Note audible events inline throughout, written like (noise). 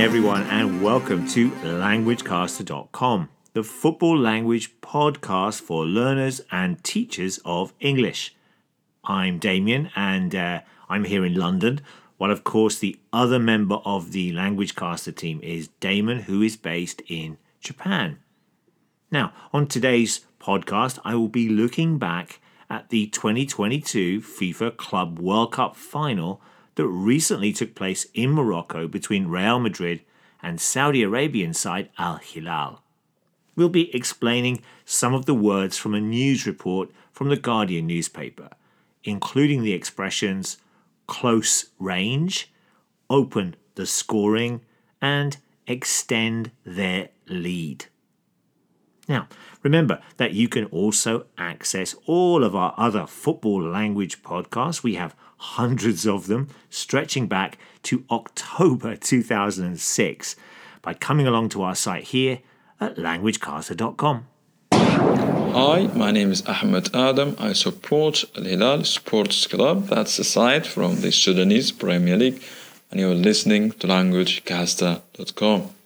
everyone, and welcome to LanguageCaster.com, the football language podcast for learners and teachers of English. I'm Damien, and uh, I'm here in London. While, of course, the other member of the LanguageCaster team is Damon, who is based in Japan. Now, on today's podcast, I will be looking back at the 2022 FIFA Club World Cup final that recently took place in Morocco between Real Madrid and Saudi Arabian side Al Hilal. We'll be explaining some of the words from a news report from the Guardian newspaper, including the expressions close range, open the scoring, and extend their lead. Now, remember that you can also access all of our other football language podcasts. We have hundreds of them stretching back to October (laughs) 2006 by coming along to our site here at languagecaster.com. Hi, my name is Ahmed Adam. I support Al Hilal Sports Club. That's a site from the Sudanese Premier League, and you're listening to languagecaster.com.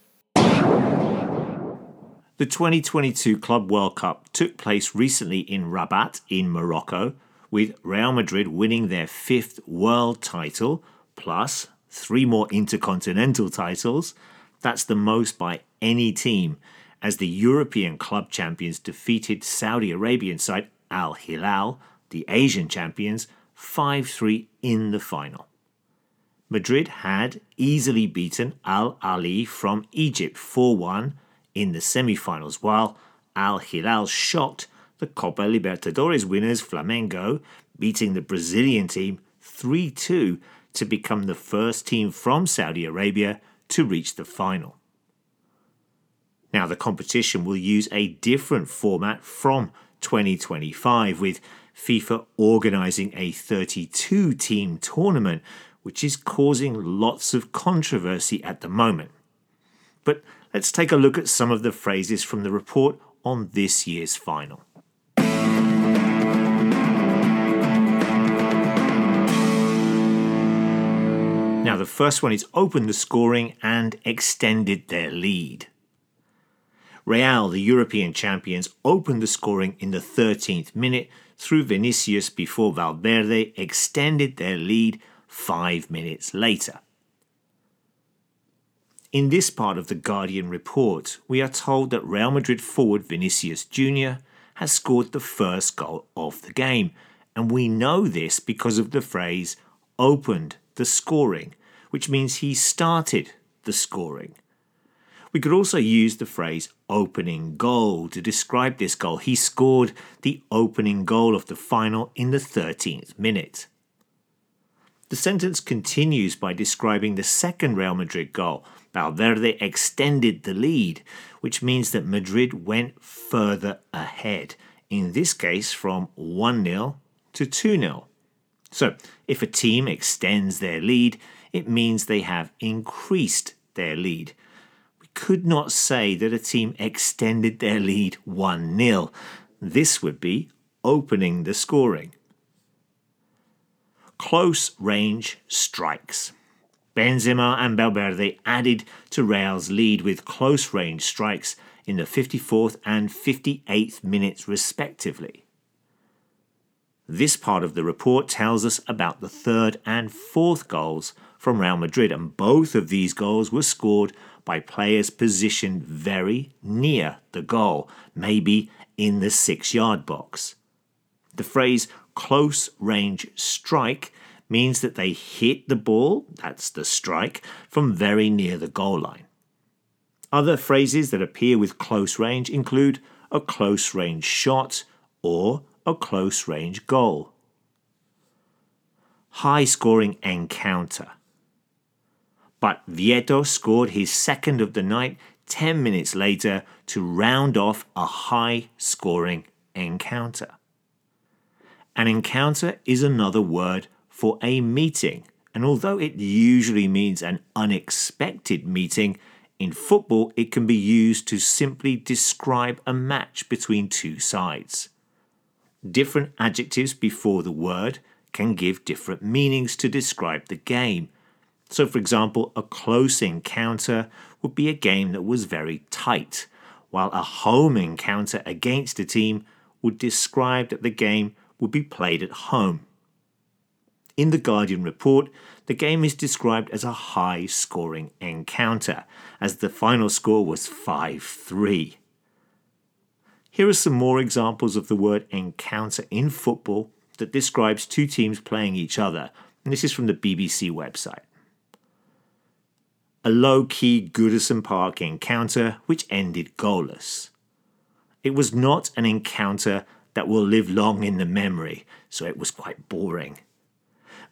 The 2022 Club World Cup took place recently in Rabat in Morocco, with Real Madrid winning their fifth world title, plus three more intercontinental titles. That's the most by any team, as the European club champions defeated Saudi Arabian side Al Hilal, the Asian champions, 5 3 in the final. Madrid had easily beaten Al Ahly from Egypt 4 1 in the semi finals, while Al Hilal shocked the Copa Libertadores winners Flamengo, beating the Brazilian team 3 2 to become the first team from Saudi Arabia to reach the final. Now, the competition will use a different format from 2025, with FIFA organising a 32 team tournament, which is causing lots of controversy at the moment. But let's take a look at some of the phrases from the report on this year's final. Now, the first one is opened the scoring and extended their lead. Real, the European champions, opened the scoring in the 13th minute through Vinicius before Valverde extended their lead five minutes later. In this part of the Guardian report, we are told that Real Madrid forward Vinicius Jr. has scored the first goal of the game, and we know this because of the phrase opened the scoring, which means he started the scoring. We could also use the phrase opening goal to describe this goal. He scored the opening goal of the final in the 13th minute. The sentence continues by describing the second Real Madrid goal, Valverde extended the lead, which means that Madrid went further ahead, in this case from 1 0 to 2 0. So, if a team extends their lead, it means they have increased their lead. We could not say that a team extended their lead 1 0. This would be opening the scoring. Close range strikes. Benzema and Valverde added to Real's lead with close range strikes in the 54th and 58th minutes, respectively. This part of the report tells us about the third and fourth goals from Real Madrid, and both of these goals were scored by players positioned very near the goal, maybe in the six yard box. The phrase close range strike means that they hit the ball, that's the strike, from very near the goal line. Other phrases that appear with close range include a close range shot or a close range goal. High scoring encounter. But Vietto scored his second of the night 10 minutes later to round off a high scoring encounter. An encounter is another word for a meeting. And although it usually means an unexpected meeting, in football it can be used to simply describe a match between two sides. Different adjectives before the word can give different meanings to describe the game. So, for example, a close encounter would be a game that was very tight, while a home encounter against a team would describe that the game would be played at home. In the Guardian report, the game is described as a high scoring encounter, as the final score was 5 3. Here are some more examples of the word encounter in football that describes two teams playing each other, and this is from the BBC website a low key Goodison Park encounter which ended goalless. It was not an encounter that will live long in the memory, so it was quite boring.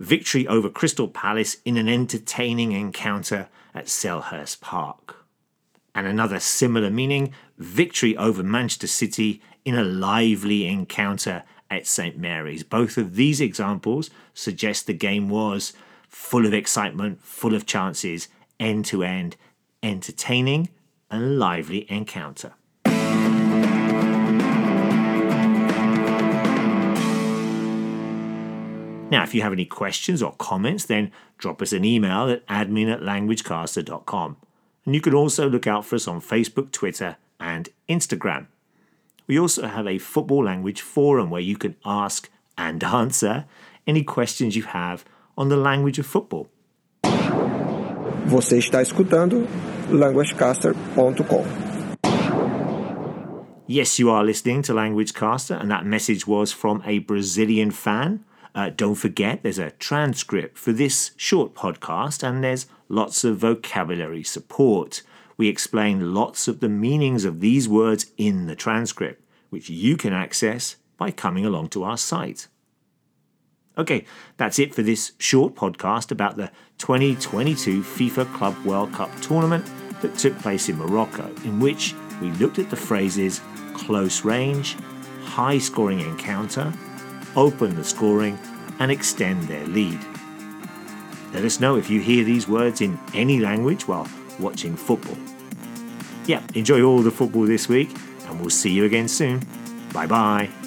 Victory over Crystal Palace in an entertaining encounter at Selhurst Park. And another similar meaning victory over Manchester City in a lively encounter at St Mary's. Both of these examples suggest the game was full of excitement, full of chances, end to end, entertaining, and lively encounter. Now, if you have any questions or comments, then drop us an email at admin at languagecaster.com. And you can also look out for us on Facebook, Twitter, and Instagram. We also have a football language forum where you can ask and answer any questions you have on the language of football. Você está escutando languagecaster.com. Yes, you are listening to Languagecaster, and that message was from a Brazilian fan. Uh, don't forget, there's a transcript for this short podcast, and there's lots of vocabulary support. We explain lots of the meanings of these words in the transcript, which you can access by coming along to our site. Okay, that's it for this short podcast about the 2022 FIFA Club World Cup tournament that took place in Morocco, in which we looked at the phrases close range, high scoring encounter, open the scoring, and extend their lead. Let us know if you hear these words in any language while watching football. Yeah, enjoy all the football this week, and we'll see you again soon. Bye bye.